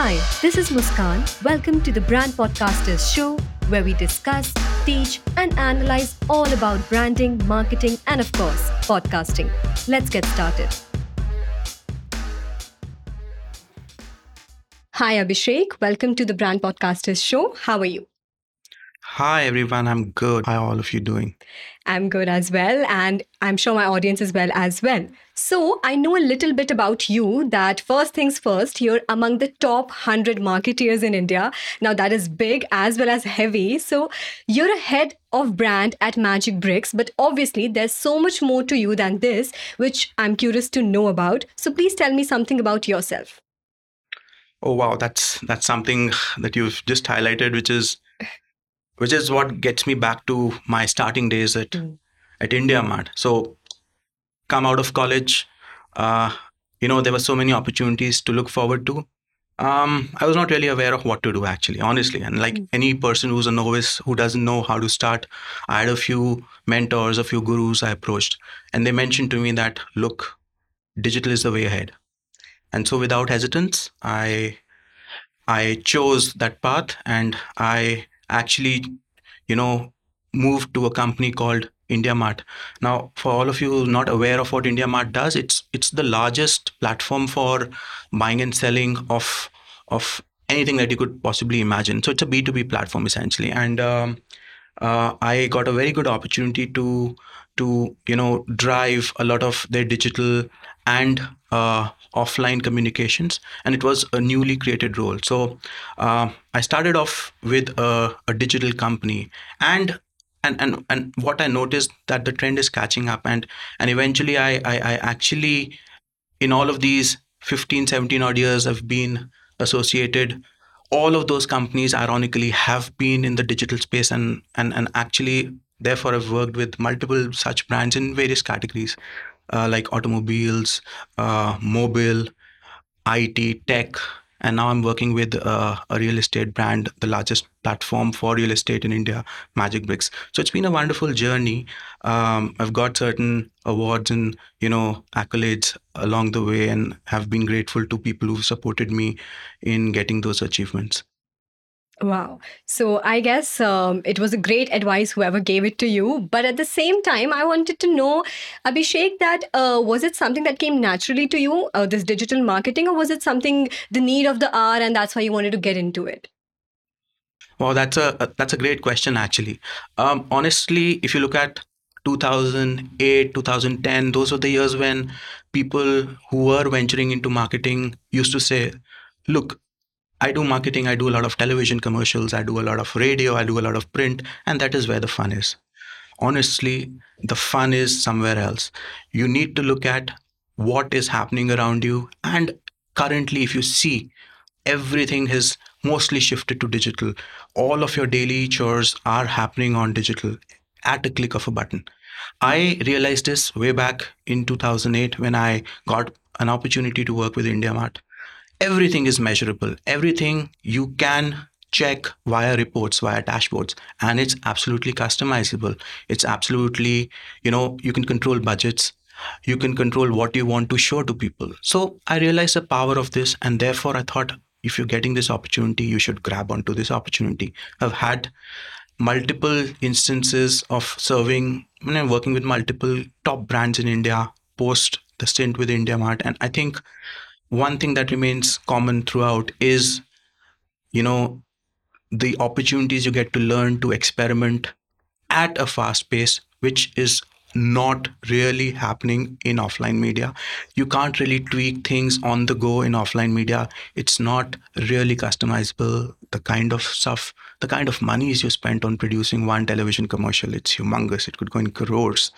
Hi, this is Muskan. Welcome to the Brand Podcasters Show, where we discuss, teach, and analyze all about branding, marketing, and of course, podcasting. Let's get started. Hi, Abhishek. Welcome to the Brand Podcasters Show. How are you? Hi everyone, I'm good. How are all of you doing? I'm good as well, and I'm sure my audience is well as well. So, I know a little bit about you that first things first, you're among the top 100 marketeers in India. Now, that is big as well as heavy. So, you're a head of brand at Magicbricks, but obviously, there's so much more to you than this, which I'm curious to know about. So, please tell me something about yourself. Oh wow, that's that's something that you've just highlighted, which is which is what gets me back to my starting days at Mm. at IndiaMART. So, come out of college, uh, you know, there were so many opportunities to look forward to. Um, I was not really aware of what to do actually, honestly. And like Mm. any person who's a novice who doesn't know how to start, I had a few mentors, a few gurus I approached, and they mentioned to me that look, digital is the way ahead. And so, without hesitance, I I chose that path, and I actually, you know, moved to a company called IndiaMART. Now, for all of you not aware of what IndiaMART does, it's it's the largest platform for buying and selling of of anything that you could possibly imagine. So it's a B two B platform essentially, and um, uh, I got a very good opportunity to to you know drive a lot of their digital and uh, offline communications, and it was a newly created role. So uh, I started off with a, a digital company, and and and and what I noticed that the trend is catching up, and and eventually I I, I actually in all of these 15 17 odd years i've been associated all of those companies ironically have been in the digital space and and, and actually therefore i've worked with multiple such brands in various categories uh, like automobiles uh, mobile it tech. And now i'm working with uh, a real estate brand the largest platform for real estate in india Magicbricks. So it's been a wonderful journey. Um, i've got certain awards and you know accolades along the way and have been grateful to people who've supported me in getting those achievements Wow. So I guess um, it was a great advice whoever gave it to you. But at the same time, I wanted to know, Abhishek, that uh, was it something that came naturally to you, uh, this digital marketing, or was it something the need of the hour, and that's why you wanted to get into it? Well, that's a that's a great question actually. Um, honestly, if you look at 2008, 2010, those were the years when people who were venturing into marketing used to say, "Look, I do marketing. I do a lot of television commercials. I do a lot of radio. I do a lot of print, and that is where the fun is." Honestly, the fun is somewhere else. You need to look at what is happening around you, and currently, if you see everything has mostly shifted to digital. All of your daily chores are happening on digital at a click of a button. I realized this way back in 2008 when I got an opportunity to work with IndiaMART. Everything is measurable, everything you can check via reports, via dashboards, and it's absolutely customizable. It's absolutely, you know, you can control budgets, you can control what you want to show to people. So I realized the power of this, and therefore I thought if you're getting this opportunity, you should grab onto this opportunity. I've had multiple instances of serving, and you know, working with multiple top brands in India post the stint with IndiaMART, and I think one thing that remains common throughout is, you know, the opportunities you get to learn to experiment at a fast pace, which is not really happening in offline media. You can't really tweak things on the go in offline media. It's not really customizable. The kind of stuff, the kind of monies you spent on producing one television commercial, it's humongous. It could go in crores.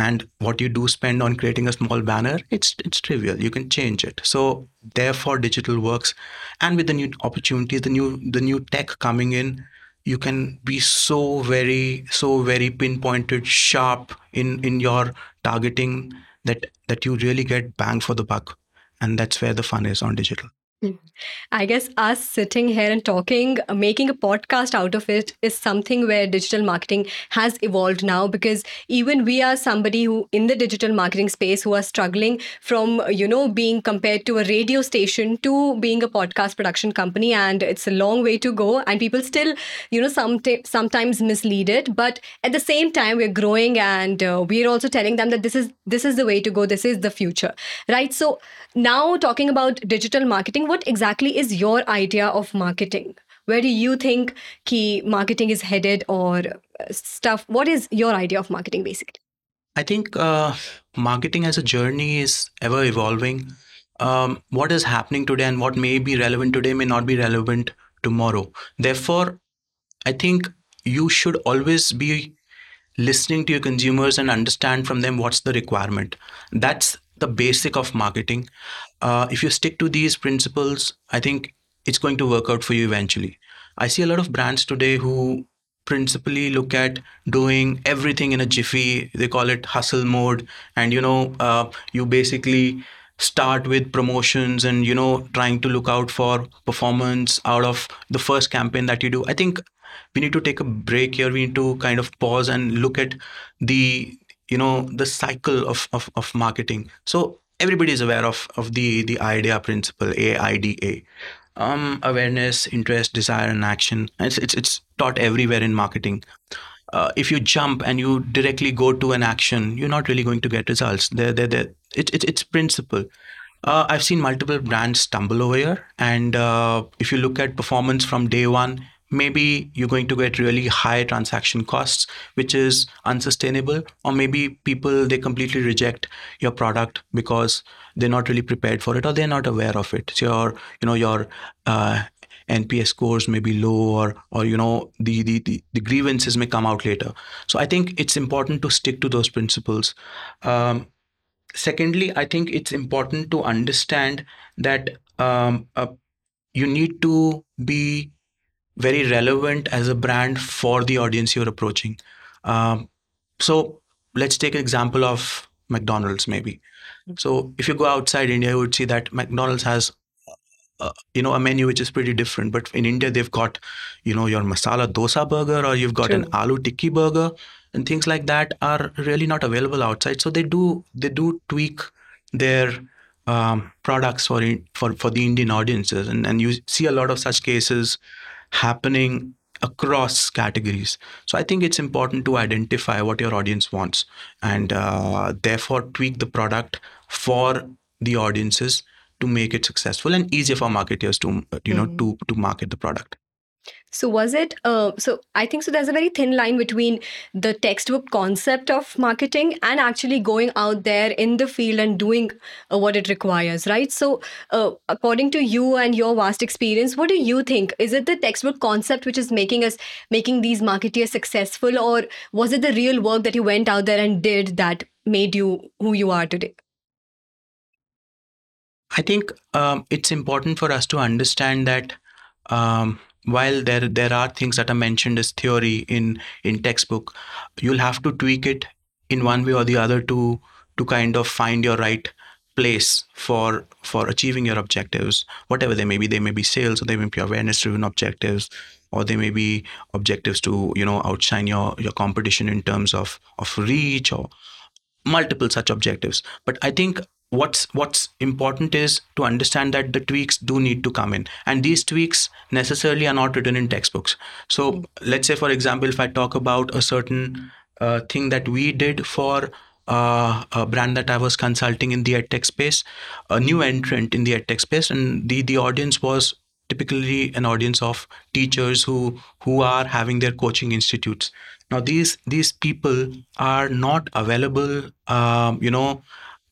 And what you do spend on creating a small banner, it's it's trivial. You can change it. So therefore, digital works. And with the new opportunities, the new the new tech coming in, you can be so very so very pinpointed sharp in in your targeting that that you really get bang for the buck and that's where the fun is on digital I guess us sitting here and talking, uh, making a podcast out of it is something where digital marketing has evolved now because even we are somebody who in the digital marketing space who are struggling from, you know, being compared to a radio station to being a podcast production company. And it's a long way to go. And people still, you know, some sometimes mislead it. But at the same time, we're growing and uh, we're also telling them that this is this is the way to go. This is the future. Right. So now talking about digital marketing, what exactly is your idea of marketing? Where do you think key marketing is headed or uh, stuff? What is your idea of marketing basically? I think uh, marketing as a journey is ever evolving. Um, what is happening today and what may be relevant today may not be relevant tomorrow. Therefore, I think you should always be listening to your consumers and understand from them what's the requirement. That's the basic of marketing. Uh, if you stick to these principles, I think it's going to work out for you eventually. I see a lot of brands today who principally look at doing everything in a jiffy. They call it hustle mode, and you know, uh, you basically start with promotions and you know trying to look out for performance out of the first campaign that you do i think we need to take a break here we need to kind of pause and look at the you know the cycle of of, of marketing so everybody is aware of of the the AIDA principle aida um, awareness interest desire and action. It's, it's it's taught everywhere in marketing. Uh, if you jump and you directly go to an action you're not really going to get results. They're, it, it's principle. Uh, I've seen multiple brands stumble over here. And uh, if you look at performance from day one, maybe you're going to get really high transaction costs which is unsustainable or maybe people they completely reject your product because they're not really prepared for it or they're not aware of it. So your you know your uh, nps scores may be low or or you know the, the the the grievances may come out later. So i think it's important to stick to those principles. Um, secondly i think it's important to understand that um, uh, you need to be very relevant as a brand for the audience you're approaching. Um, so let's take an example of McDonald's, maybe. So if you go outside India, you would see that McDonald's has, uh, you know, a menu which is pretty different. But in India, they've got, you know, your masala dosa burger, or you've got True. an aloo tikki burger, and things like that are really not available outside. So they do they do tweak their um, products for in, for for the Indian audiences, and and you see a lot of such cases happening across categories. So I think it's important to identify what your audience wants and uh, therefore tweak the product for the audiences to make it successful and easier for marketers to you know mm-hmm. to to market the product. So was it? Uh, so I think so. There's a very thin line between the textbook concept of marketing and actually going out there in the field and doing uh, what it requires, right? So, uh, according to you and your vast experience, what do you think? Is it the textbook concept which is making us making these marketeers successful, or was it the real work that you went out there and did that made you who you are today? I think um, it's important for us to understand that. Um, while there there are things that are mentioned as theory in in textbook you'll have to tweak it in one way or the other to to kind of find your right place for for achieving your objectives whatever they may be. They may be sales or they may be awareness driven objectives or they may be objectives to you know outshine your your competition in terms of of reach or multiple such objectives. But i think what's what's important is to understand that the tweaks do need to come in and these tweaks necessarily are not written in textbooks so mm. let's say for example if i talk about a certain uh, thing that we did for uh, a brand that I was consulting in the edtech space, a new entrant in the edtech space, and the the audience was typically an audience of teachers who who are having their coaching institutes. Now these these people are not available, um, you know,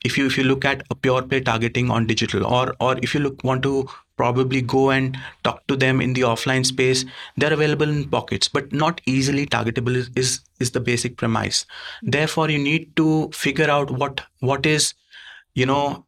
if you if you look at a pure play targeting on digital or or if you look want to probably go and talk to them in the offline space they're available in pockets but not easily targetable is is, is the basic premise. Therefore you need to figure out what what is you know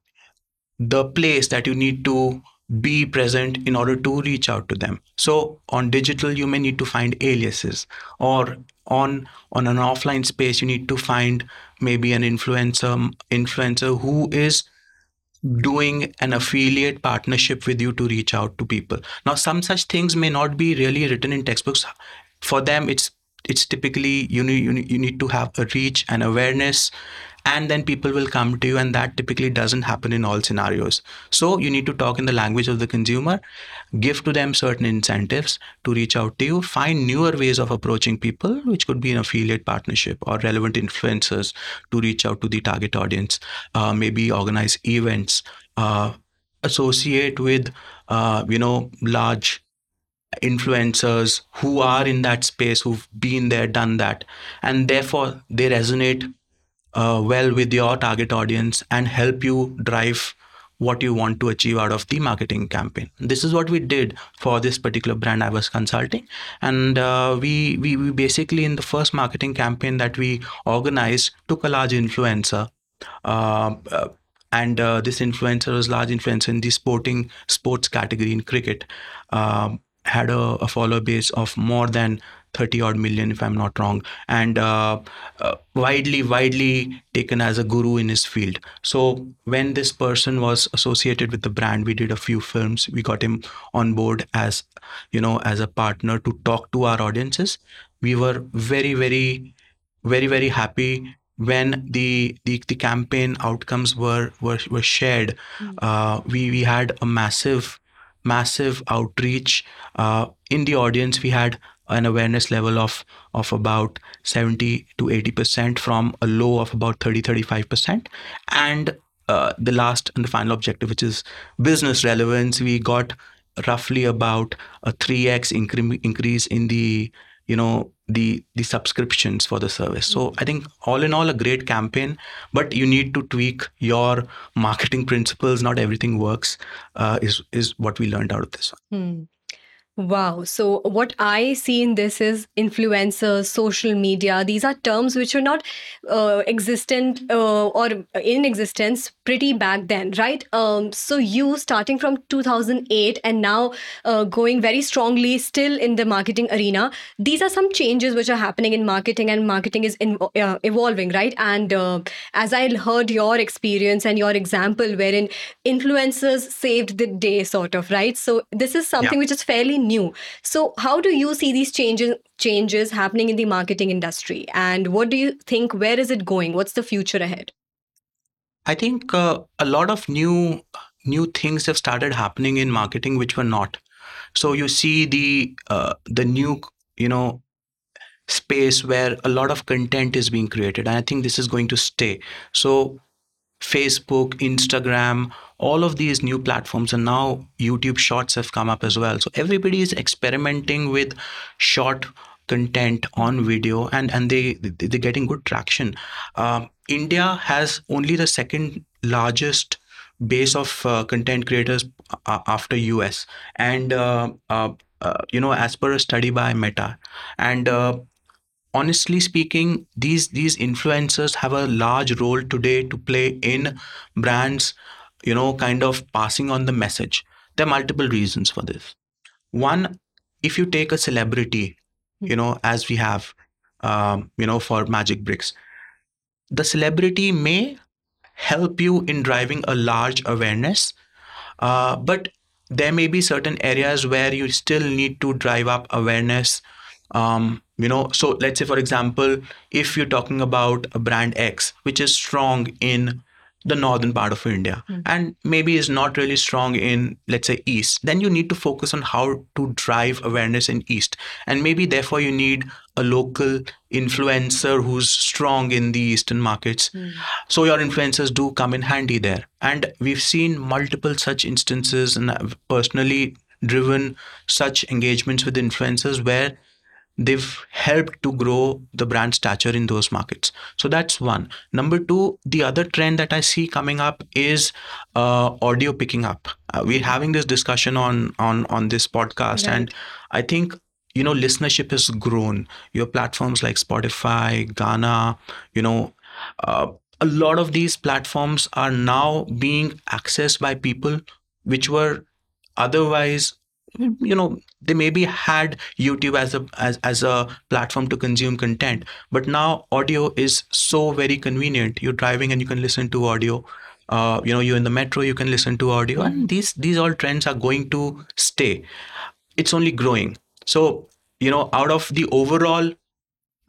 the place that you need to be present in order to reach out to them. So on digital you may need to find aliases or on on an offline space you need to find maybe an influencer influencer who is doing an affiliate partnership with you to reach out to people. Now, some such things may not be really written in textbooks. For them, it's it's typically you need, you need, you need to have a reach and awareness and then people will come to you and that typically doesn't happen in all scenarios. So you need to talk in the language of the consumer give to them certain incentives to reach out to you find newer ways of approaching people which could be an affiliate partnership or relevant influencers to reach out to the target audience uh, maybe organize events uh, associate with uh, you know large influencers who are in that space who've been there done that and therefore they resonate uh, well with your target audience and help you drive what you want to achieve out of the marketing campaign. This is what we did for this particular brand I was consulting, and uh, we, we we basically in the first marketing campaign that we organized took a large influencer. Uh, uh, and uh, this influencer was large influencer in the sporting sports category in cricket. Um, had a, a follower base of more than 30 odd million if i'm not wrong and uh, uh, widely widely taken as a guru in his field. So when this person was associated with the brand we did a few films. We got him on board as you know as a partner to talk to our audiences. We were very very very very happy when the the, the campaign outcomes were were, were shared. Mm-hmm. uh, we we had a massive massive outreach. Uh, in the audience we had an awareness level of of about 70 to 80 percent from a low of about 30 35 percent. And uh, the last and the final objective which is business relevance we got roughly about a 3x incre- increase in the you know the the subscriptions for the service. So i think all in all a great campaign but you need to tweak your marketing principles. Not everything works uh, is is what we learned out of this one. Hmm. Wow. So, what I see in this is influencers, social media. These are terms which are not uh, existent uh, or in existence pretty back then, right? Um, so, you starting from 2008 and now uh, going very strongly still in the marketing arena, these are some changes which are happening in marketing, and marketing is in, uh, evolving, right? And uh, as I heard your experience and your example, wherein influencers saved the day, sort of, right? So, this is something yeah. which is fairly new. So, how do you see these changes changes happening in the marketing industry, and what do you think? Where is it going? What's the future ahead? I think uh, a lot of new new things have started happening in marketing which were not. So you see the uh, the new you know space where a lot of content is being created and i think this is going to stay so facebook instagram all of these new platforms and now youtube shorts have come up as well. So everybody is experimenting with short content on video and and they they're getting good traction. Uh, india has only the second largest base of uh, content creators uh, after us and uh, uh, uh, you know as per a study by meta. And honestly speaking these these influencers have a large role today to play in brands you know, kind of passing on the message. There are multiple reasons for this. One, if you take a celebrity, you know, as we have, um, you know, for Magicbricks, the celebrity may help you in driving a large awareness, uh, but there may be certain areas where you still need to drive up awareness. Um, you know, so let's say, for example, if you're talking about a brand X, which is strong in the northern part of India mm. and maybe is not really strong in, let's say, East, then you need to focus on how to drive awareness in East. And maybe therefore you need a local influencer who's strong in the Eastern markets. Mm. So your influencers do come in handy there. And we've seen multiple such instances and I've personally driven such engagements with influencers where they've helped to grow the brand stature in those markets. So that's one. Number two, the other trend that I see coming up is uh, audio picking up. Uh, we're having this discussion on on on this podcast, right. and I think you know listenership has grown. Your platforms like Spotify, Gaana, you know. Uh, a lot of these platforms are now being accessed by people which were otherwise you know they maybe had youtube as a as, as a platform to consume content but now audio is so very convenient. You're driving and you can listen to audio. Uh, you know you're in the metro you can listen to audio and these these all trends are going to stay. It's only growing. So you know out of the overall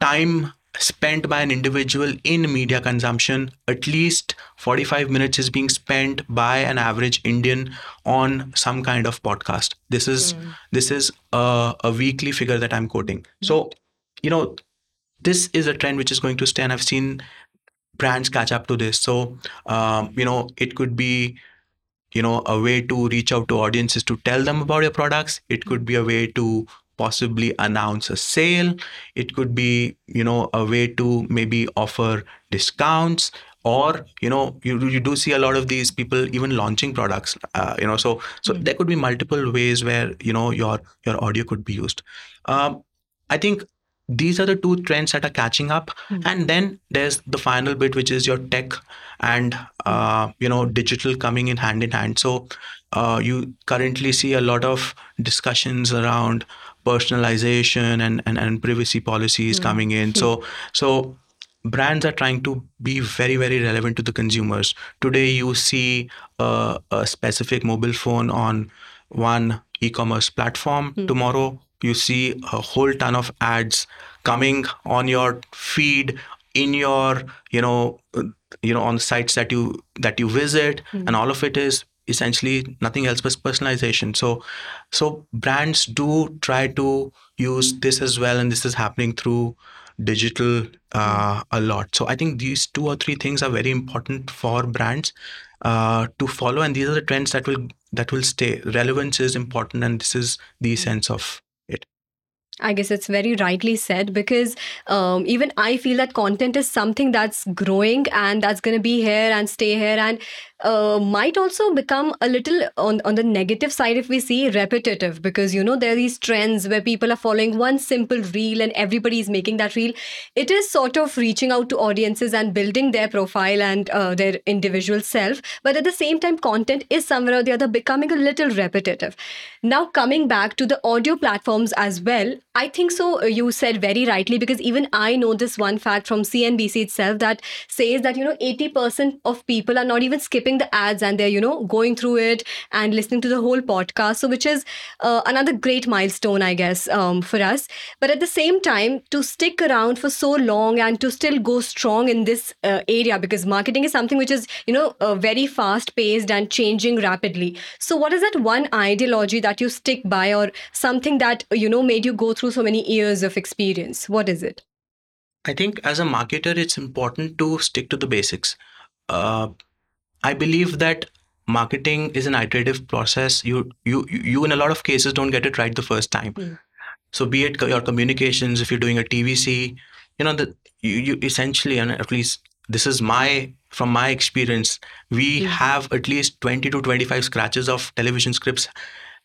time spent by an individual in media consumption at least 45 minutes is being spent by an average indian on some kind of podcast. This is mm. this is a, a, weekly figure that i'm quoting. So you know this is a trend which is going to stay and i've seen brands catch up to this. So um, you know it could be you know a way to reach out to audiences to tell them about your products. It could be a way to possibly announce a sale. It could be you know a way to maybe offer discounts or you know you, you do see a lot of these people even launching products uh, you know so so mm-hmm. there could be multiple ways where you know your your audio could be used. Um, i think these are the two trends that are catching up. Mm-hmm. and then there's the final bit which is your tech and uh, you know digital coming in hand in hand. So uh, you currently see a lot of discussions around personalization and, and, and privacy policies mm. coming in. So so brands are trying to be very very relevant to the consumers. Today you see a, a specific mobile phone on one e-commerce platform. Mm. Tomorrow you see a whole ton of ads coming on your feed in your you know you know on the sites that you that you visit mm. and all of it is essentially nothing else but personalization. So so brands do try to use this as well and this is happening through digital uh, a lot. So i think these two or three things are very important for brands uh, to follow and these are the trends that will that will stay. Relevance is important and this is the sense of I guess it's very rightly said because um, even I feel that content is something that's growing and that's going to be here and stay here and uh, might also become a little on, on the negative side if we see repetitive because you know there are these trends where people are following one simple reel and everybody is making that reel. It is sort of reaching out to audiences and building their profile and uh, their individual self but at the same time content is somewhere or the other becoming a little repetitive. Now coming back to the audio platforms as well i think so uh, you said very rightly because even i know this one fact from cnbc itself that says that you know 80% of people are not even skipping the ads and they're you know going through it and listening to the whole podcast so which is uh, another great milestone i guess um, for us. But at the same time to stick around for so long and to still go strong in this uh, area because marketing is something which is you know uh, very fast paced and changing rapidly. So what is that one ideology that you stick by or something that you know made you go through so many years of experience what is it I think as a marketer, it's important to stick to the basics. Uh, I believe that marketing is an iterative process. You you you in a lot of cases don't get it right the first time. Mm. So be it your communications, if you're doing a TVC, you know that you, you essentially, and at least this is my from my experience, we mm. have at least 20 to 25 scratches of television scripts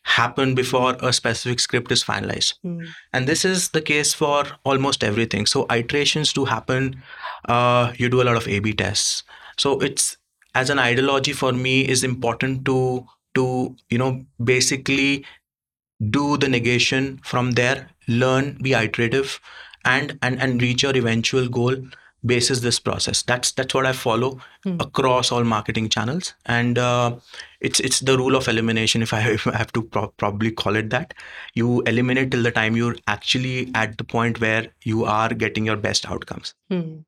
happen before a specific script is finalized. Mm. And this is the case for almost everything. So iterations do happen. Uh, you do a lot of A/B tests. So it's as an ideology for me is important to to you know basically do the negation from there learn be iterative and and and reach your eventual goal basis this process that's that's what i follow hmm. across all marketing channels and uh, it's it's the rule of elimination if i, if I have to pro- probably call it that you eliminate till the time you're actually at the point where you are getting your best outcomes hmm.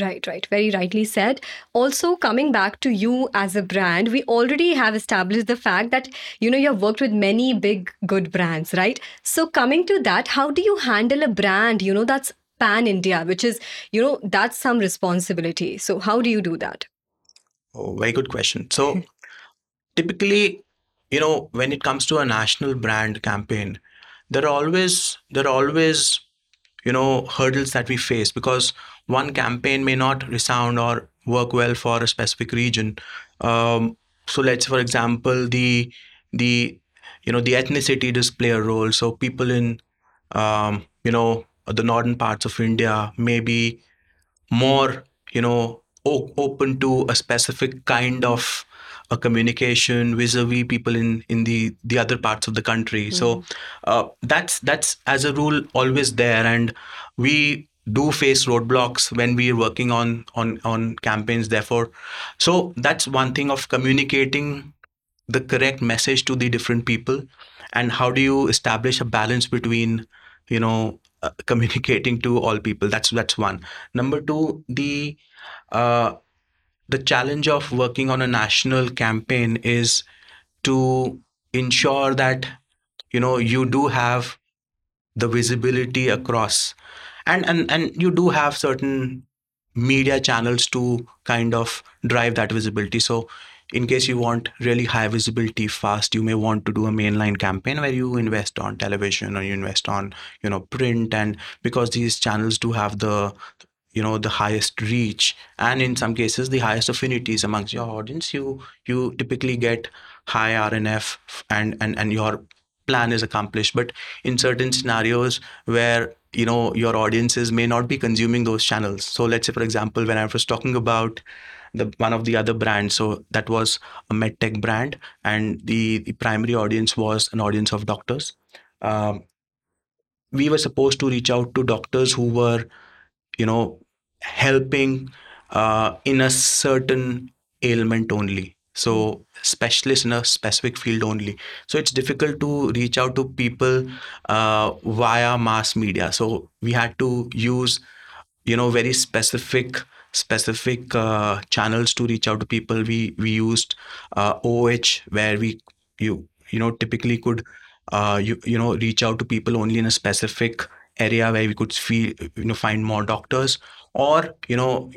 Right, right. Very rightly said. Also, coming back to you as a brand, we already have established the fact that, you know, you've worked with many big, good brands, right? So, coming to that, how do you handle a brand, you know, that's pan India, which is, you know, that's some responsibility. So, how do you do that? Oh, very good question. So, typically, you know, when it comes to a national brand campaign, there are always, there are always, you know, hurdles that we face because one campaign may not resound or work well for a specific region. Um, so let's, for example, the the you know the ethnicity does play a role. So people in um, you know the northern parts of India may be more you know o- open to a specific kind of a communication vis-a-vis people in in the the other parts of the country. Mm. So uh, that's that's as a rule always there, and we do face roadblocks when we're working on on on campaigns therefore so that's one thing of communicating the correct message to the different people and how do you establish a balance between you know uh, communicating to all people. That's that's one. Number two the uh, the challenge of working on a national campaign is to ensure that you know you do have the visibility across. And and and you do have certain media channels to kind of drive that visibility. So in case you want really high visibility fast you may want to do a mainline campaign where you invest on television or you invest on you know print. And because these channels do have the you know the highest reach and in some cases the highest affinities amongst your audience you you typically get high R&F and and and your plan is accomplished. But in certain scenarios where you know your audiences may not be consuming those channels. So let's say for example when i was talking about the one of the other brands. So that was a medtech brand and the, the primary audience was an audience of doctors. Um, we were supposed to reach out to doctors who were you know helping uh, in a certain ailment only. So specialists in a specific field only. So it's difficult to reach out to people uh, via mass media. So we had to use you know very specific specific uh, channels to reach out to people. We we used uh, oh where we you you know typically could uh, you you know reach out to people only in a specific area where we could feel you know find more doctors or you know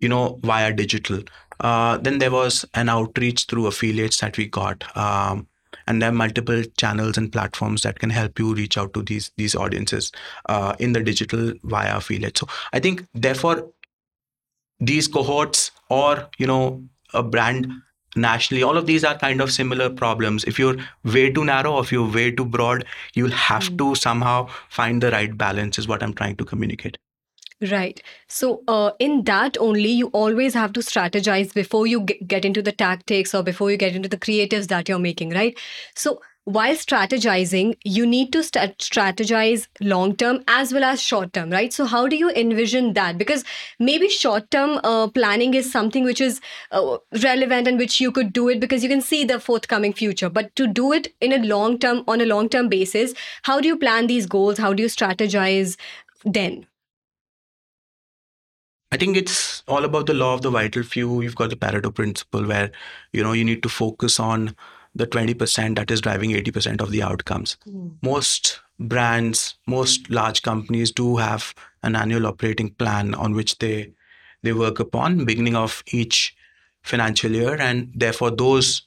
you know via digital. Uh, then there was an outreach through affiliates that we got um, and there are multiple channels and platforms that can help you reach out to these these audiences uh, in the digital via affiliate so i think therefore these cohorts or you know a brand nationally all of these are kind of similar problems if you're way too narrow or if you're way too broad you'll have mm. to somehow find the right balance is what i'm trying to communicate Right. So, uh, in that only, you always have to strategize before you get into the tactics or before you get into the creatives that you're making, right? So, while strategizing, you need to st- strategize long term as well as short term, right? So, how do you envision that? Because maybe short term uh, planning is something which is uh, relevant and which you could do it because you can see the forthcoming future. But to do it in a long term, on a long term basis, how do you plan these goals? How do you strategize then? I think it's all about the law of the vital few. You've got the Pareto principle where, you know, you need to focus on the 20% that is driving 80% of the outcomes. Mm. Most brands, most large companies do have an annual operating plan on which they they work upon beginning of each financial year and therefore those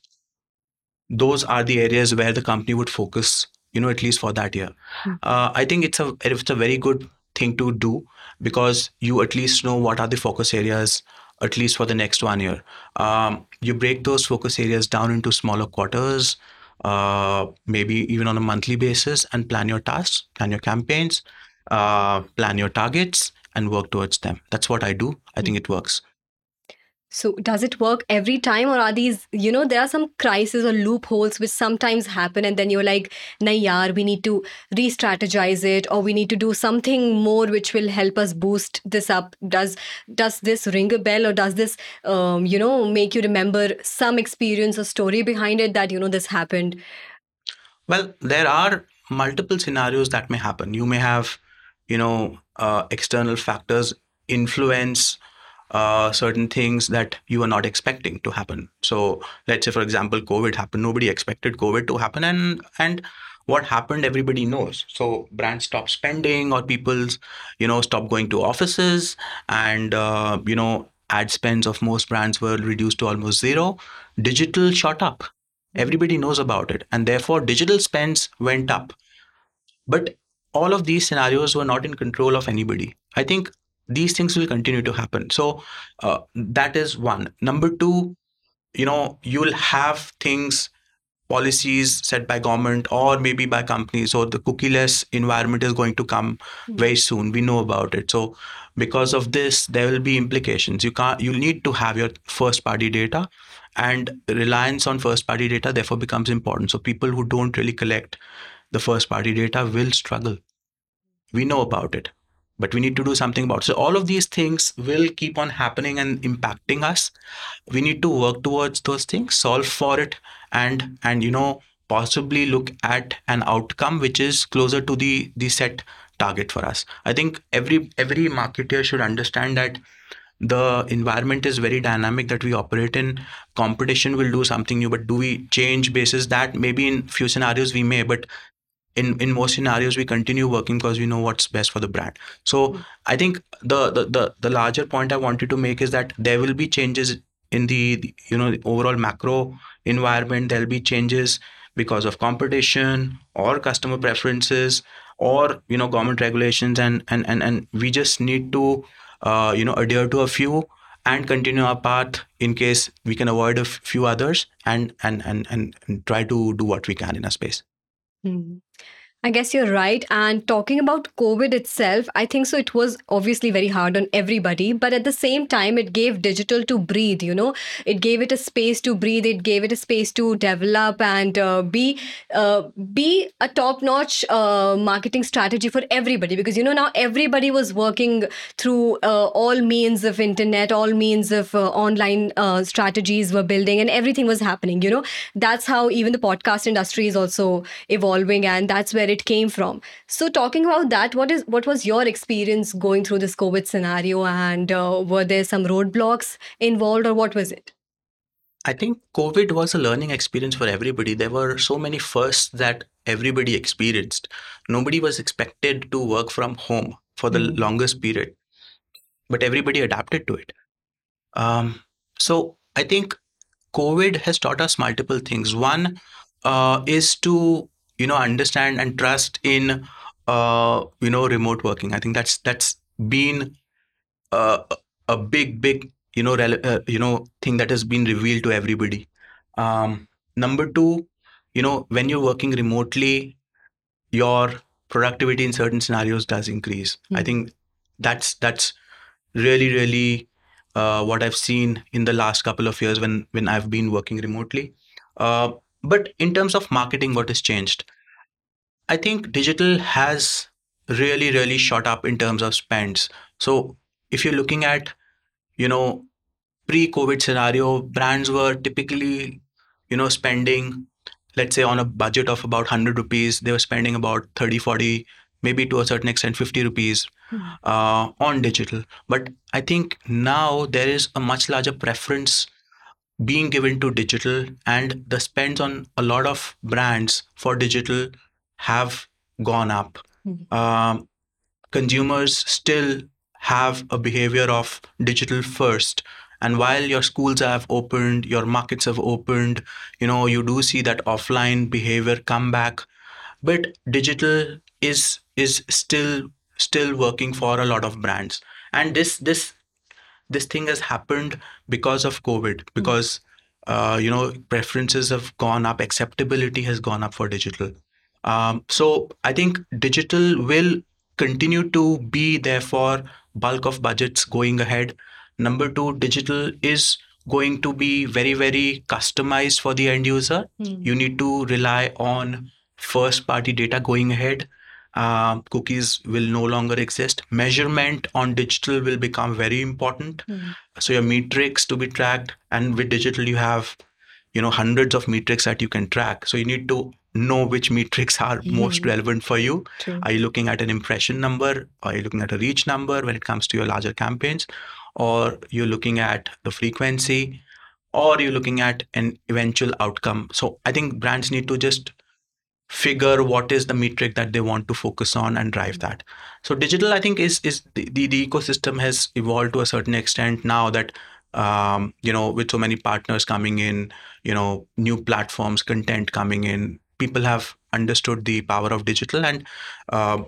those are the areas where the company would focus you know at least for that year mm. uh, i think it's a it's a very good thing to do because you at least know what are the focus areas at least for the next one year. Um, you break those focus areas down into smaller quarters uh, maybe even on a monthly basis and plan your tasks plan your campaigns uh, plan your targets and work towards them. That's what i do. I think it works so does it work every time or are these, you know, there are some crises or loopholes which sometimes happen and then you're like, nahi yaar, we need to re-strategize it or we need to do something more which will help us boost this up. Does does this ring a bell or does this, um, you know, make you remember some experience or story behind it that, you know, this happened? Well, there are multiple scenarios that may happen. You may have, you know, uh, external factors influence uh, certain things that you are not expecting to happen. So let's say, for example, COVID happened. Nobody expected COVID to happen, and and what happened, everybody knows. So brands stop spending, or people's, you know, stop going to offices, and uh, you know, ad spends of most brands were reduced to almost zero. Digital shot up. Everybody knows about it, and therefore digital spends went up. But all of these scenarios were not in control of anybody. I think these things will continue to happen. So uh, that is one. Number two you know you'll have things policies set by government or maybe by companies. So the cookieless environment is going to come mm-hmm. very soon. We know about it. So because of this there will be implications. You can't you need to have your first party data and reliance on first party data therefore becomes important. So people who don't really collect the first party data will struggle. We know about it but we need to do something about it. so all of these things will keep on happening and impacting us. We need to work towards those things solve for it and and you know possibly look at an outcome which is closer to the the set target for us. I think every every marketer should understand that the environment is very dynamic that we operate in. Competition will do something new but do we change basis? That maybe in few scenarios we may but in in most scenarios we continue working because we know what's best for the brand. So i think the the the, the larger point i wanted to make is that there will be changes in the, the you know the overall macro environment. There'll be changes because of competition or customer preferences or you know government regulations and and and, and we just need to uh, you know adhere to a few and continue our path in case we can avoid a f- few others and, and and and and try to do what we can in a space Hmm. I guess you're right. And talking about COVID itself, I think so. It was obviously very hard on everybody, but at the same time, it gave digital to breathe. You know, it gave it a space to breathe. It gave it a space to develop and uh, be uh, be a top-notch uh, marketing strategy for everybody. Because you know now everybody was working through uh, all means of internet, all means of uh, online uh, strategies were building, and everything was happening. You know, that's how even the podcast industry is also evolving, and that's where it came from. So, talking about that, what is what was your experience going through this COVID scenario, and uh, were there some roadblocks involved, or what was it? I think COVID was a learning experience for everybody. There were so many firsts that everybody experienced. Nobody was expected to work from home for the Mm. longest period, but everybody adapted to it. Um, so I think COVID has taught us multiple things. One uh, is to you know understand and trust in uh, you know remote working. I think that's that's been uh, a big big you know rele- uh, you know thing that has been revealed to everybody. Um, number two, you know when you're working remotely, your productivity in certain scenarios does increase. I Hmm. think that's that's really really uh, what I've seen in the last couple of years when when I've been working remotely. But in terms of marketing, what has changed? I think digital has really really shot up in terms of spends. So if you're looking at you know pre-COVID scenario, brands were typically you know spending let's say on a budget of about 100 rupees they were spending about 30 40 maybe to a certain extent 50 rupees Hmm. uh, on digital but i think now there is a much larger preference being given to digital and the spends on a lot of brands for digital have gone up. Hmm. um, consumers still have a behavior of digital first. And while your schools have opened your markets have opened you know you do see that offline behavior come back. But digital is is still still working for a lot of brands. And this this this thing has happened because of covid because uh, you know preferences have gone up acceptability has gone up for digital. Um, so i think digital will continue to be there for bulk of budgets going ahead. Number two digital is going to be very very customized for the end user. Hmm. you need to rely on first party data going ahead um, cookies will no longer exist. Measurement on digital will become very important. Hmm. so your metrics to be tracked and with digital you have you know hundreds of metrics that you can track. So you need to know which metrics are most Mhm. relevant for you. True. are you looking at an impression number? Are you looking at a reach number when it comes to your larger campaigns? Or you're looking at the frequency? Or you're looking at an eventual outcome? So i think brands need to just figure what is the metric that they want to focus on and drive that. So digital i think is is the, the, the ecosystem has evolved to a certain extent now that um, you know with so many partners coming in you know new platforms content coming in people have understood the power of digital and uh,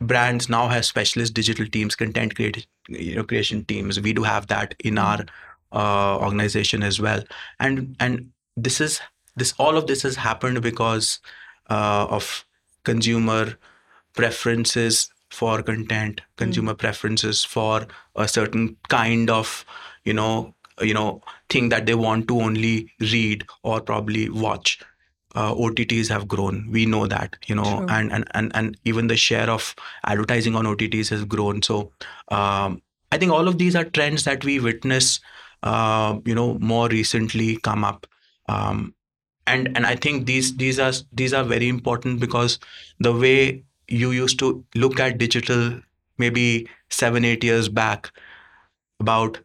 brands now have specialist digital teams content creation you know creation teams. We do have that in our uh, organization as well. And and this is this all of this has happened because uh, of consumer preferences for content consumer preferences for a certain kind of you know you know thing that they want to only read or probably watch uh, OTTs have grown. We know that, you know, True. and, and and and even the share of advertising on OTTs has grown. So um, I think all of these are trends that we witness, uh, you know, more recently come up. Um, and and I think these these are these are very important because the way you used to look at digital maybe seven eight years back about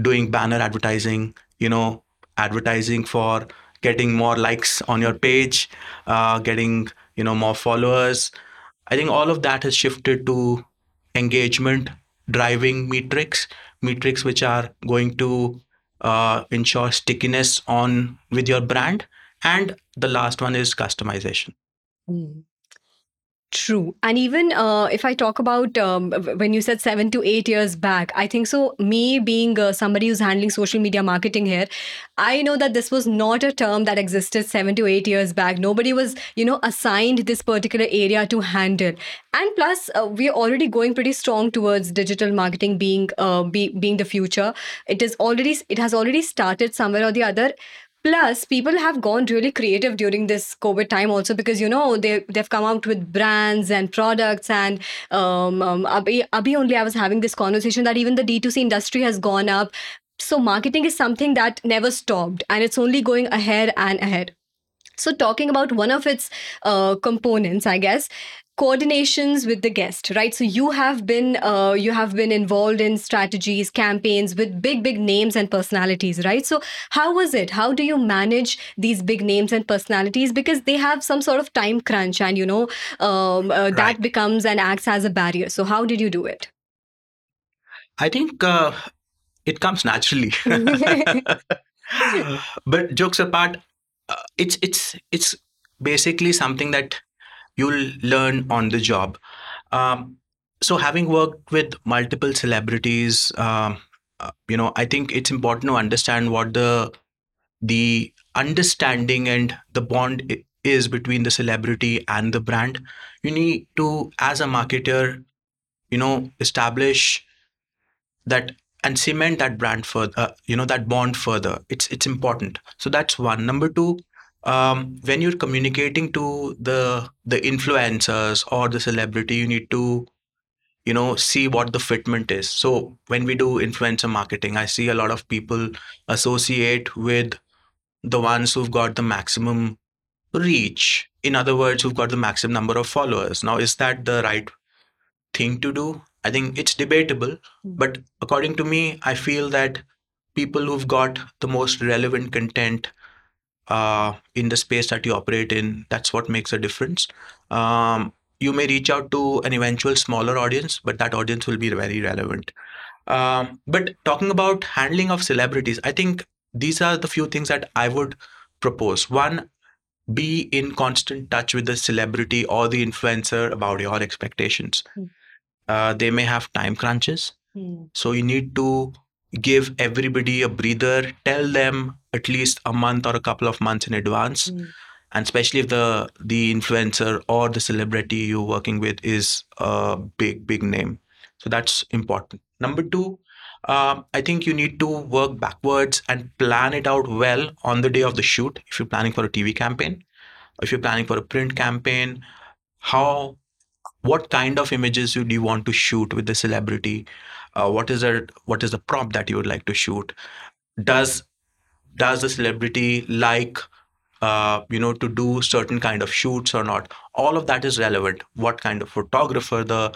doing banner advertising, you know, advertising for getting more likes on your page, uh, getting you know more followers. I think all of that has shifted to engagement driving metrics, metrics which are going to uh, ensure stickiness on with your brand. And the last one is customization. Mm. True. And even uh, if I talk about um, when you said seven to eight years back, I think so. Me being uh, somebody who's handling social media marketing here, I know that this was not a term that existed seven to eight years back. Nobody was, you know, assigned this particular area to handle. And plus, uh, we're already going pretty strong towards digital marketing being uh, be, being the future. It is already it has already started somewhere or the other Plus, people have gone really creative during this COVID time also because you know they they've come out with brands and products and um, um Abhi, Abhi only I was having this conversation that even the D2C industry has gone up. So marketing is something that never stopped and it's only going ahead and ahead. So talking about one of its uh, components, I guess, coordinations with the guest right? So you have been uh, you have been involved in strategies campaigns with big big names and personalities right? So how was it? How do you manage these big names and personalities? Because they have some sort of time crunch and you know um, uh, that becomes and acts as a barrier. So how did you do it? I think uh, it comes naturally. but jokes apart, uh, it's it's it's basically something that you'll learn on the job. Um, so having worked with multiple celebrities, um, uh, you know, I think it's important to understand what the the understanding and the bond is between the celebrity and the brand. You need to, as a marketer, you know, establish that and cement that brand further uh, you know that bond further. It's it's important. So that's one. Number two um, when you're communicating to the the influencers or the celebrity you need to you know see what the fitment is. So when we do influencer marketing i see a lot of people associate with the ones who've got the maximum reach. In other words who've got the maximum number of followers. Now is that the right thing to do. I think it's debatable, but according to me, I feel that people who've got the most relevant content uh, in the space that you operate in, that's what makes a difference. Um, you may reach out to an eventual smaller audience, but that audience will be very relevant. Um, but talking about handling of celebrities, I think these are the few things that I would propose. One, be in constant touch with the celebrity or the influencer about your expectations. Hmm. Uh, they may have time crunches, so you need to give everybody a breather. Tell them at least a month or a couple of months in advance, and especially if the the influencer or the celebrity you're working with is a big big name. So that's important. Number two. Um, I think you need to work backwards and plan it out well on the day of the shoot. If you're planning for a TV campaign, if you're planning for a print campaign, how what kind of images do you want to shoot with the celebrity? Uh, what is it what is the prop that you would like to shoot? Does does the celebrity like uh, you know to do certain kind of shoots or not? All of that is relevant. What kind of photographer the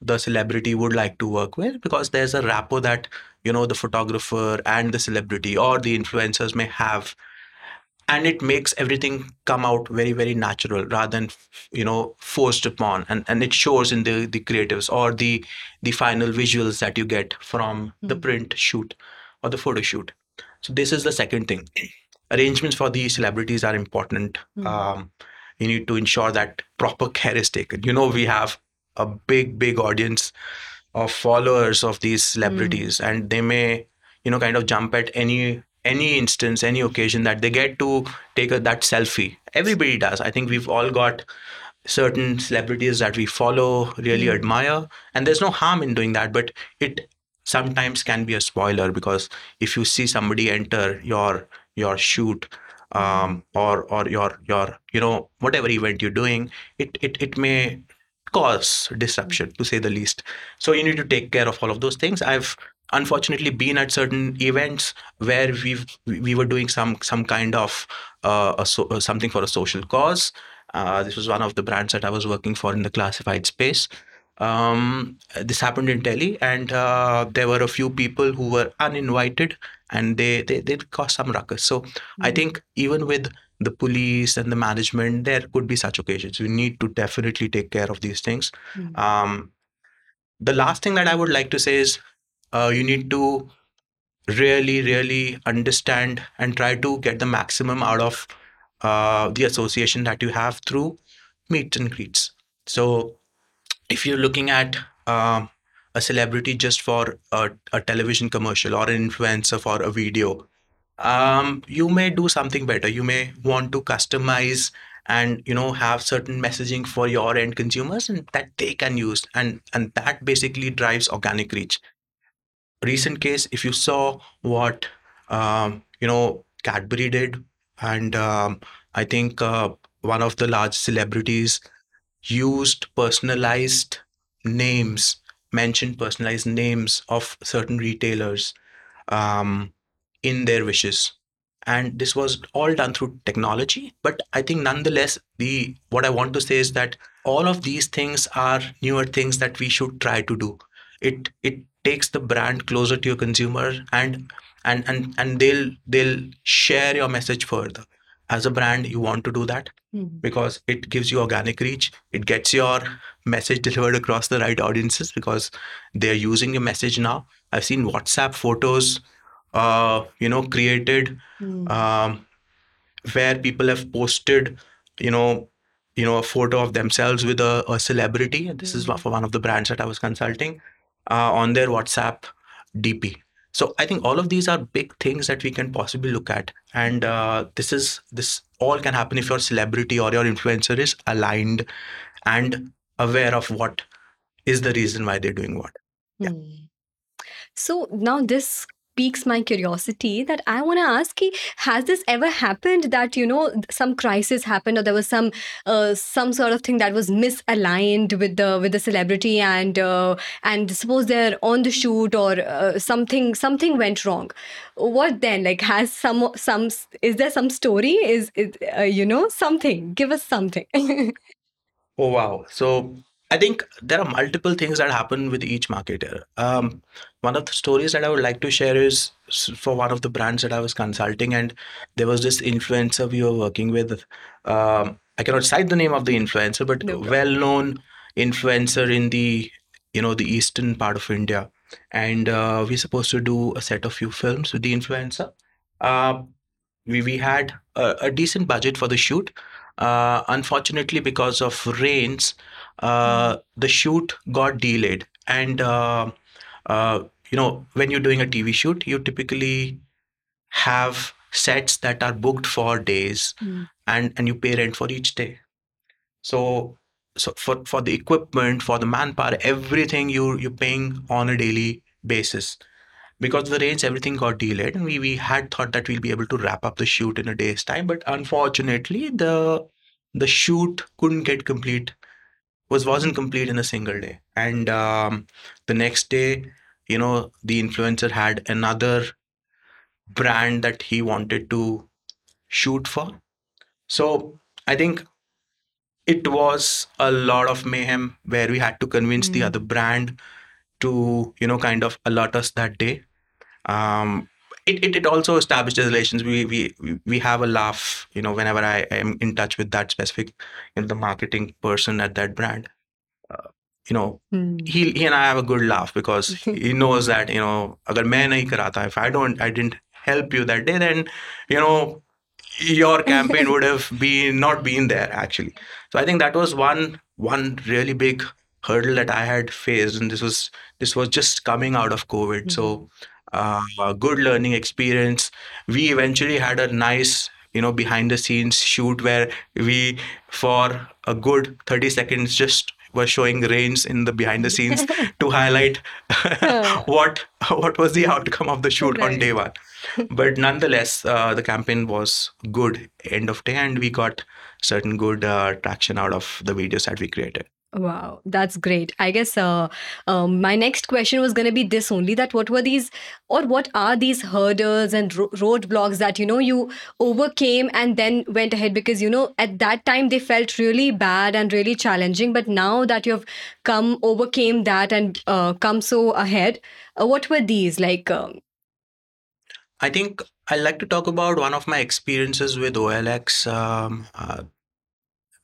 the celebrity would like to work with? Because there's a rapport that you know the photographer and the celebrity or the influencers may have and it makes everything come out very very natural rather than you know forced upon. And and it shows in the the creatives or the the final visuals that you get from the Hmm. print shoot or the photo shoot. So this is the second thing. Arrangements for these celebrities are important. Hmm. um, you need to ensure that proper care is taken. You know we have a big big audience of followers of these celebrities and they may you know kind of jump at any any instance any occasion that they get to take a, that selfie everybody does i think we've all got certain celebrities that we follow really Mm. admire and there's no harm in doing that but it sometimes can be a spoiler because if you see somebody enter your your shoot um, or or your your you know whatever event you're doing, it it it may cause disruption to say the least. So you need to take care of all of those things. I've unfortunately been at certain events where we've we were doing some some kind of uh, a so, uh, something for a social cause. Uh, this was one of the brands that I was working for in the classified space. Um, this happened in Delhi, and uh, there were a few people who were uninvited, and they they they caused some ruckus. So mm-hmm. I think even with the police and the management, there could be such occasions. We need to definitely take care of these things. Mm-hmm. Um, the last thing that I would like to say is uh, you need to really, really understand and try to get the maximum out of uh, the association that you have through meets and greets. So, if you're looking at uh, a celebrity just for a, a, television commercial or an influencer for a video, um, you may do something better. You may want to customize and you know have certain messaging for your end consumers and that they can use and and that basically drives organic reach recent case, if you saw what um, you know Cadbury did, and um, I think uh, one of the large celebrities used personalized names, mentioned personalized names of certain retailers um, in their wishes. And this was all done through technology. But I think nonetheless, the what I want to say is that all of these things are newer things that we should try to do. It it takes the brand closer to your consumer and and and and they'll they'll share your message further. As a brand you want to do that mm-hmm. because it gives you organic reach. It gets your message delivered across the right audiences because they're using your message now. I've seen whatsapp photos uh, you know created mm-hmm. um, where people have posted you know you know a photo of themselves with a, a celebrity. This is for one of the brands that i was consulting uh, on their WhatsApp DP. So I think all of these are big things that we can possibly look at, and uh, this is this all can happen if your celebrity or your influencer is aligned and aware of what is the reason why they're doing what. Yeah. Hmm. So now this piques my curiosity that I want to ask has this ever happened that you know some crisis happened or there was some uh, some sort of thing that was misaligned with the with the celebrity and uh, and suppose they're on the shoot or uh, something something went wrong? What then? Like has some some is there some story? Is it uh, you know something. Give us something. Oh wow. So I think there are multiple things that happen with each marketer. Um, one of the stories that I would like to share is for one of the brands that I was consulting, and there was this influencer we were working with. Um, I cannot cite the name of the influencer, but no well-known influencer in the you know the eastern part of India, and uh, we're supposed to do a set of few films with the influencer. Uh, we we had a, a decent budget for the shoot. Uh, unfortunately, because of rains, uh, the shoot got delayed. And, uh, uh, you know, when you're doing a TV shoot, you typically have sets that are booked for days mm. and, and you pay rent for each day. So, so for, for the equipment, for the manpower, everything you, you're paying on a daily basis because the rains everything got delayed and we, we had thought that we'll be able to wrap up the shoot in a day's time but unfortunately the the shoot couldn't get complete was wasn't complete in a single day and um, the next day you know the influencer had another brand that he wanted to shoot for so i think it was a lot of mayhem where we had to convince mm. the hmm. other brand to you know kind of alert us that day um, it, it, it also established relations we, we we have a laugh you know whenever i am in touch with that specific you know the marketing person at that brand uh, you know mm. he he and i have a good laugh because he knows that you know agar main nahi karata if i don't i didn't help you that day then you know your campaign would have been not been there actually so i think that was one one really big hurdle that i had faced and this was this was just coming out of covid mm-hmm. so uh, a good learning experience. We eventually had a nice, you know, behind the scenes shoot where we, for a good 30 seconds, just were showing rains in the behind the scenes to highlight what what was the outcome of the shoot right. on day one. but nonetheless, uh, the campaign was good end of day, and we got certain good uh, traction out of the videos that we created. Wow, that's great. I guess uh, um, my next question was going to be this only that what were these or what are these hurdles and ro- roadblocks that you know you overcame and then went ahead because you know at that time they felt really bad and really challenging but now that you've come overcame that and uh, come so ahead uh, what were these like um, I think I like to talk about one of my experiences with OLX. Um, uh,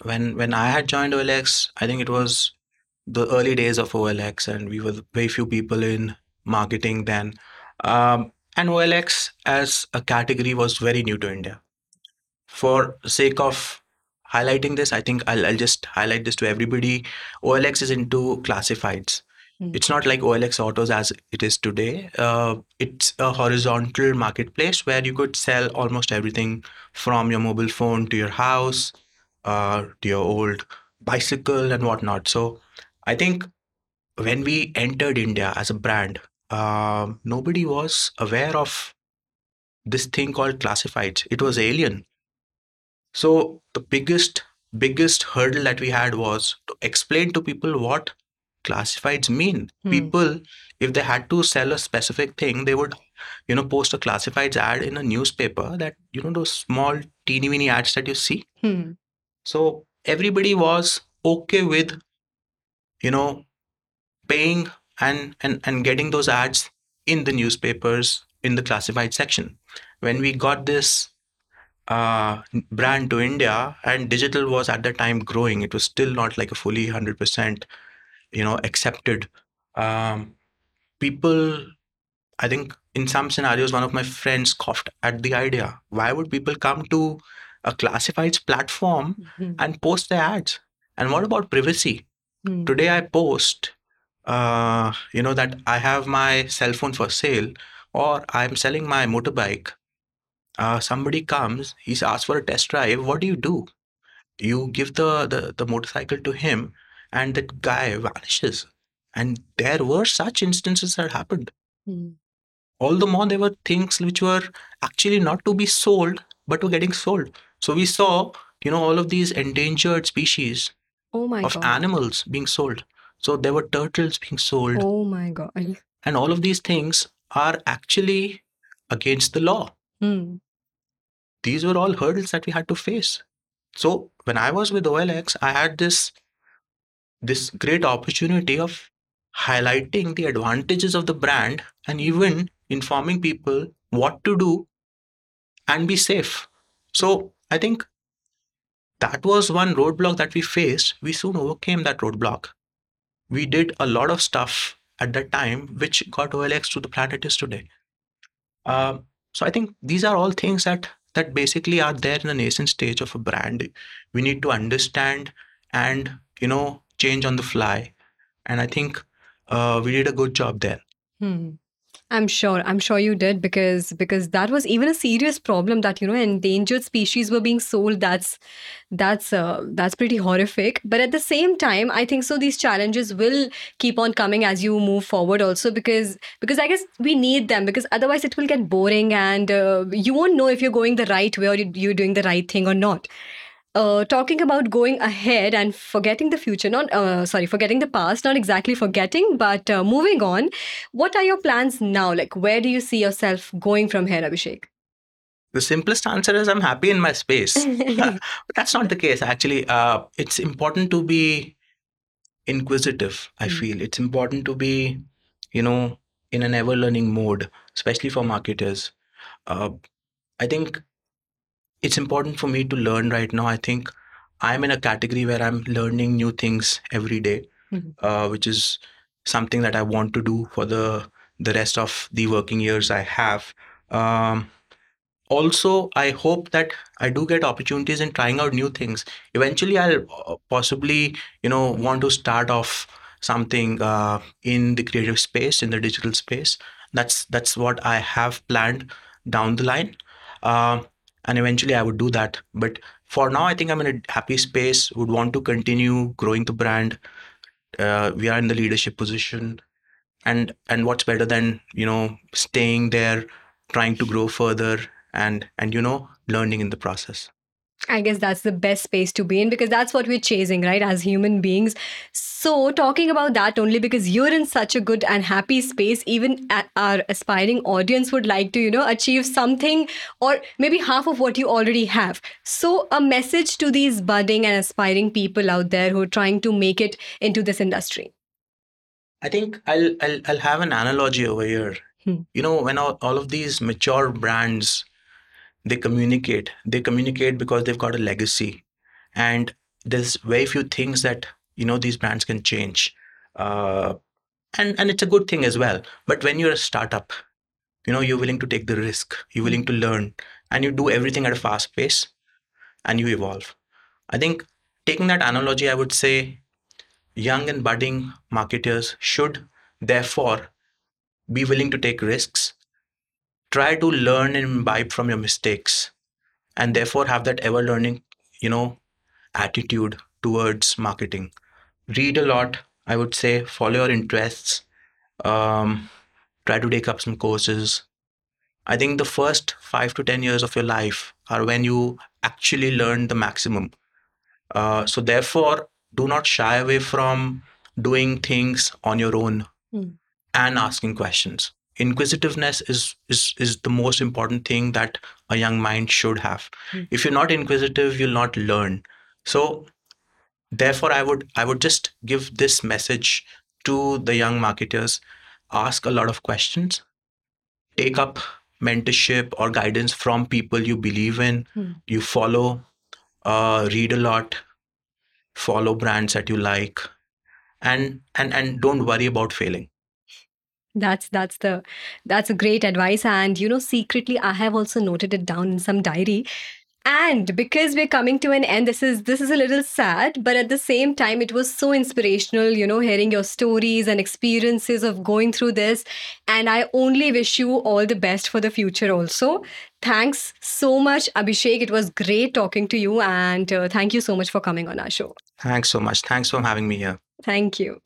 when when I had joined OLX, I think it was the early days of OLX, and we were very few people in marketing then. Um, and OLX as a category was very new to India. For sake of highlighting this, I think I'll, I'll just highlight this to everybody. OLX is into classifieds. Hmm. It's not like OLX Autos as it is today. Uh, it's a horizontal marketplace where you could sell almost everything from your mobile phone to your house, uh, to your old bicycle and whatnot. So I think when we entered India as a brand, um, nobody was aware of this thing called classifieds. It was alien. So the biggest biggest hurdle that we had was to explain to people what classifieds mean. Hmm. People, if they had to sell a specific thing, they would, you know, post a classifieds ad in a newspaper that, you know, those small teeny weeny ads that you see. hmm, So everybody was okay with, you know, paying and and and getting those ads in the newspapers in the classified section. When we got this uh, brand to India and digital was at the time growing, it was still not like a fully hundred percent, you know, accepted. Um, people, I think, in some scenarios, one of my friends scoffed at the idea. Why would people come to a classifieds platform hmm, and post their ads? And what about privacy? hmm, Today I post, uh, you know, that I have my cell phone for sale or I'm selling my motorbike. Uh, somebody comes, he's asked for a test drive. What do you do? You give the, the, the motorcycle to him and that guy vanishes. And there were such instances that happened. hmm. All the more there were things which were actually not to be sold, but were getting sold. So we saw, you know, all of these endangered species Oh of god. animals being sold. So there were turtles being sold, Oh my god. and all of these things are actually against the law. Hmm, These were all hurdles that we had to face. So when I was with OLX, I had this this great opportunity of highlighting the advantages of the brand and even informing people what to do and be safe. So I think that was one roadblock that we faced. We soon overcame that roadblock. We did a lot of stuff at that time which got OLX to the planet it is today. Um, so I think these are all things that that basically are there in the nascent stage of a brand. We need to understand and you know change on the fly. And I think uh, we did a good job there. hmm. I'm sure. I'm sure you did because because that was even a serious problem that you know endangered species were being sold. That's that's uh, that's pretty horrific. But at the same time, I think so. These challenges will keep on coming as you move forward. Also because because I guess we need them because otherwise it will get boring and uh, you won't know if you're going the right way or you- you're doing the right thing or not. Uh, talking about going ahead and forgetting the future, not uh, sorry, forgetting the past, not exactly forgetting, but uh, moving on. What are your plans now? Like, where do you see yourself going from here, Abhishek? The simplest answer is I'm happy in my space. but that's not the case, actually. Uh, it's important to be inquisitive, I Mm. feel. It's important to be, you know, in an ever learning mode, especially for marketers. Uh, I think it's important for me to learn right now. I think I'm in a category where I'm learning new things every day, Mhm. uh, which is something that I want to do for the the rest of the working years I have. Um, also, I hope that I do get opportunities in trying out new things. Eventually, I'll uh, possibly, you know, want to start off something uh, in the creative space, in the digital space. That's that's what I have planned down the line, Um and eventually I would do that. But for now, I think I'm in a happy space. Would want to continue growing the brand. Uh, we are in the leadership position, and and what's better than you know staying there trying to grow further and and you know learning in the process I guess that's the best space to be in because that's what we're chasing, right, as human beings. So, talking about that only because you're in such a good and happy space, even our aspiring audience would like to, you know, achieve something or maybe half of what you already have. So, a message to these budding and aspiring people out there who are trying to make it into this industry. I think I'll I'll, I'll have an analogy over here. Hmm. You know, when all, all of these mature brands they communicate. They communicate because they've got a legacy. And there's very few things that you know these brands can change. Uh, and and it's a good thing as well. But when you're a startup you know you're willing to take the risk. You're willing to learn. And you do everything at a fast pace and you evolve. I think taking that analogy i would say young and budding marketers should therefore be willing to take risks try to learn and imbibe from your mistakes and therefore have that ever learning you know attitude towards marketing. Read a lot i would say. Follow your interests. Um, try to take up some courses. I think the first five to ten years of your life are when you actually learn the maximum. Uh, so therefore do not shy away from doing things on your own mm. and asking questions inquisitiveness is is is the most important thing that a young mind should have. Mm. if you're not inquisitive you'll not learn. So therefore i would i would just give this message to the young marketers. Ask a lot of questions. Take up mentorship or guidance from people you believe in. Mm. you follow uh, read a lot. Follow brands that you like. And and and don't worry about failing that's that's the that's a great advice. And you know secretly i have also noted it down in some diary. And because we're coming to an end this is this is a little sad but at the same time it was so inspirational you know hearing your stories and experiences of going through this. And i only wish you all the best for the future also. Thanks so much abhishek. It was great talking to you. And uh, thank you so much for coming on our show. Thanks so much. Thanks for having me here. Thank you